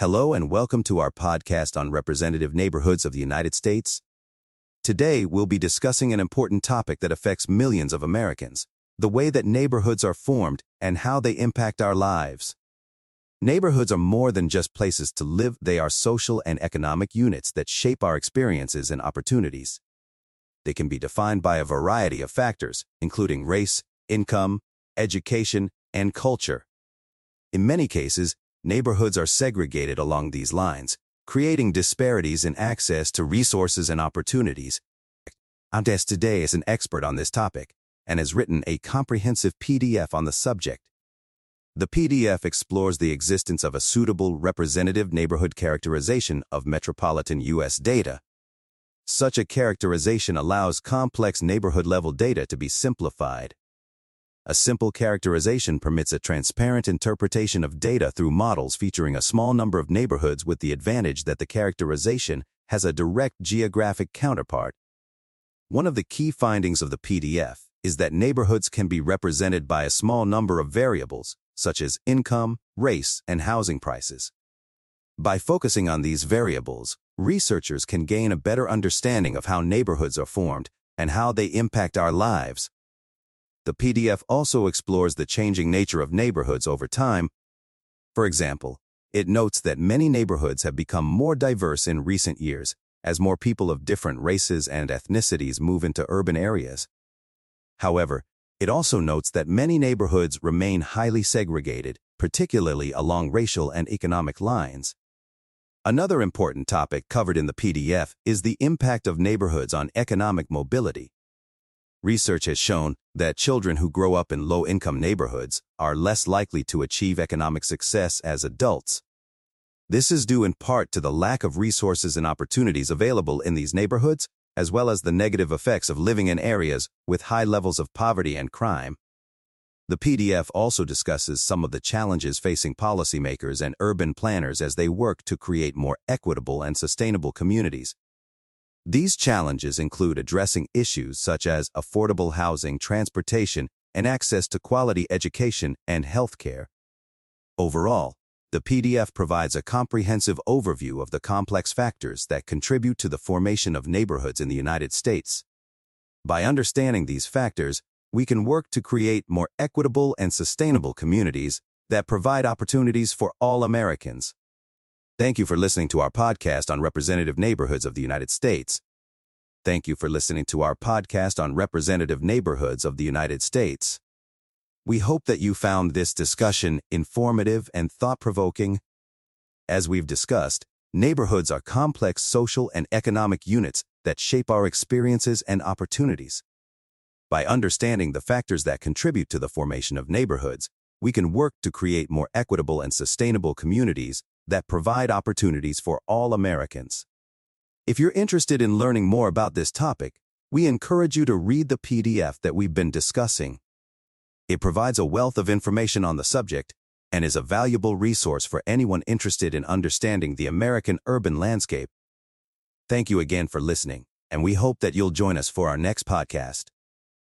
Hello and welcome to our podcast on representative neighborhoods of the United States. Today, we'll be discussing an important topic that affects millions of Americans, the way that neighborhoods are formed and how they impact our lives. Neighborhoods are more than just places to live, they are social and economic units that shape our experiences and opportunities. They can be defined by a variety of factors, including race, income, education, and culture. In many cases, neighborhoods are segregated along these lines, creating disparities in access to resources and opportunities. Antes today is an expert on this topic and has written a comprehensive PDF on the subject. The PDF explores the existence of a suitable representative neighborhood characterization of metropolitan U.S. data. Such a characterization allows complex neighborhood-level data to be simplified. A simple characterization permits a transparent interpretation of data through models featuring a small number of neighborhoods with the advantage that the characterization has a direct geographic counterpart. One of the key findings of the PDF is that neighborhoods can be represented by a small number of variables, such as income, race, and housing prices. By focusing on these variables, researchers can gain a better understanding of how neighborhoods are formed and how they impact our lives. The PDF also explores the changing nature of neighborhoods over time. For example, it notes that many neighborhoods have become more diverse in recent years as more people of different races and ethnicities move into urban areas. However, it also notes that many neighborhoods remain highly segregated, particularly along racial and economic lines. Another important topic covered in the PDF is the impact of neighborhoods on economic mobility. Research has shown that children who grow up in low-income neighborhoods are less likely to achieve economic success as adults. This is due in part to the lack of resources and opportunities available in these neighborhoods, as well as the negative effects of living in areas with high levels of poverty and crime. The PDF also discusses some of the challenges facing policymakers and urban planners as they work to create more equitable and sustainable communities. These challenges include addressing issues such as affordable housing, transportation, and access to quality education and health care. Overall, the PDF provides a comprehensive overview of the complex factors that contribute to the formation of neighborhoods in the United States. By understanding these factors, we can work to create more equitable and sustainable communities that provide opportunities for all Americans. Thank you for listening to our podcast on representative neighborhoods of the United States. Thank you for listening to our podcast on representative neighborhoods of the United States. We hope that you found this discussion informative and thought-provoking. As we've discussed, neighborhoods are complex social and economic units that shape our experiences and opportunities. By understanding the factors that contribute to the formation of neighborhoods, we can work to create more equitable and sustainable communities that provide opportunities for all Americans. If you're interested in learning more about this topic, we encourage you to read the PDF that we've been discussing. It provides a wealth of information on the subject and is a valuable resource for anyone interested in understanding the American urban landscape. Thank you again for listening, and we hope that you'll join us for our next podcast.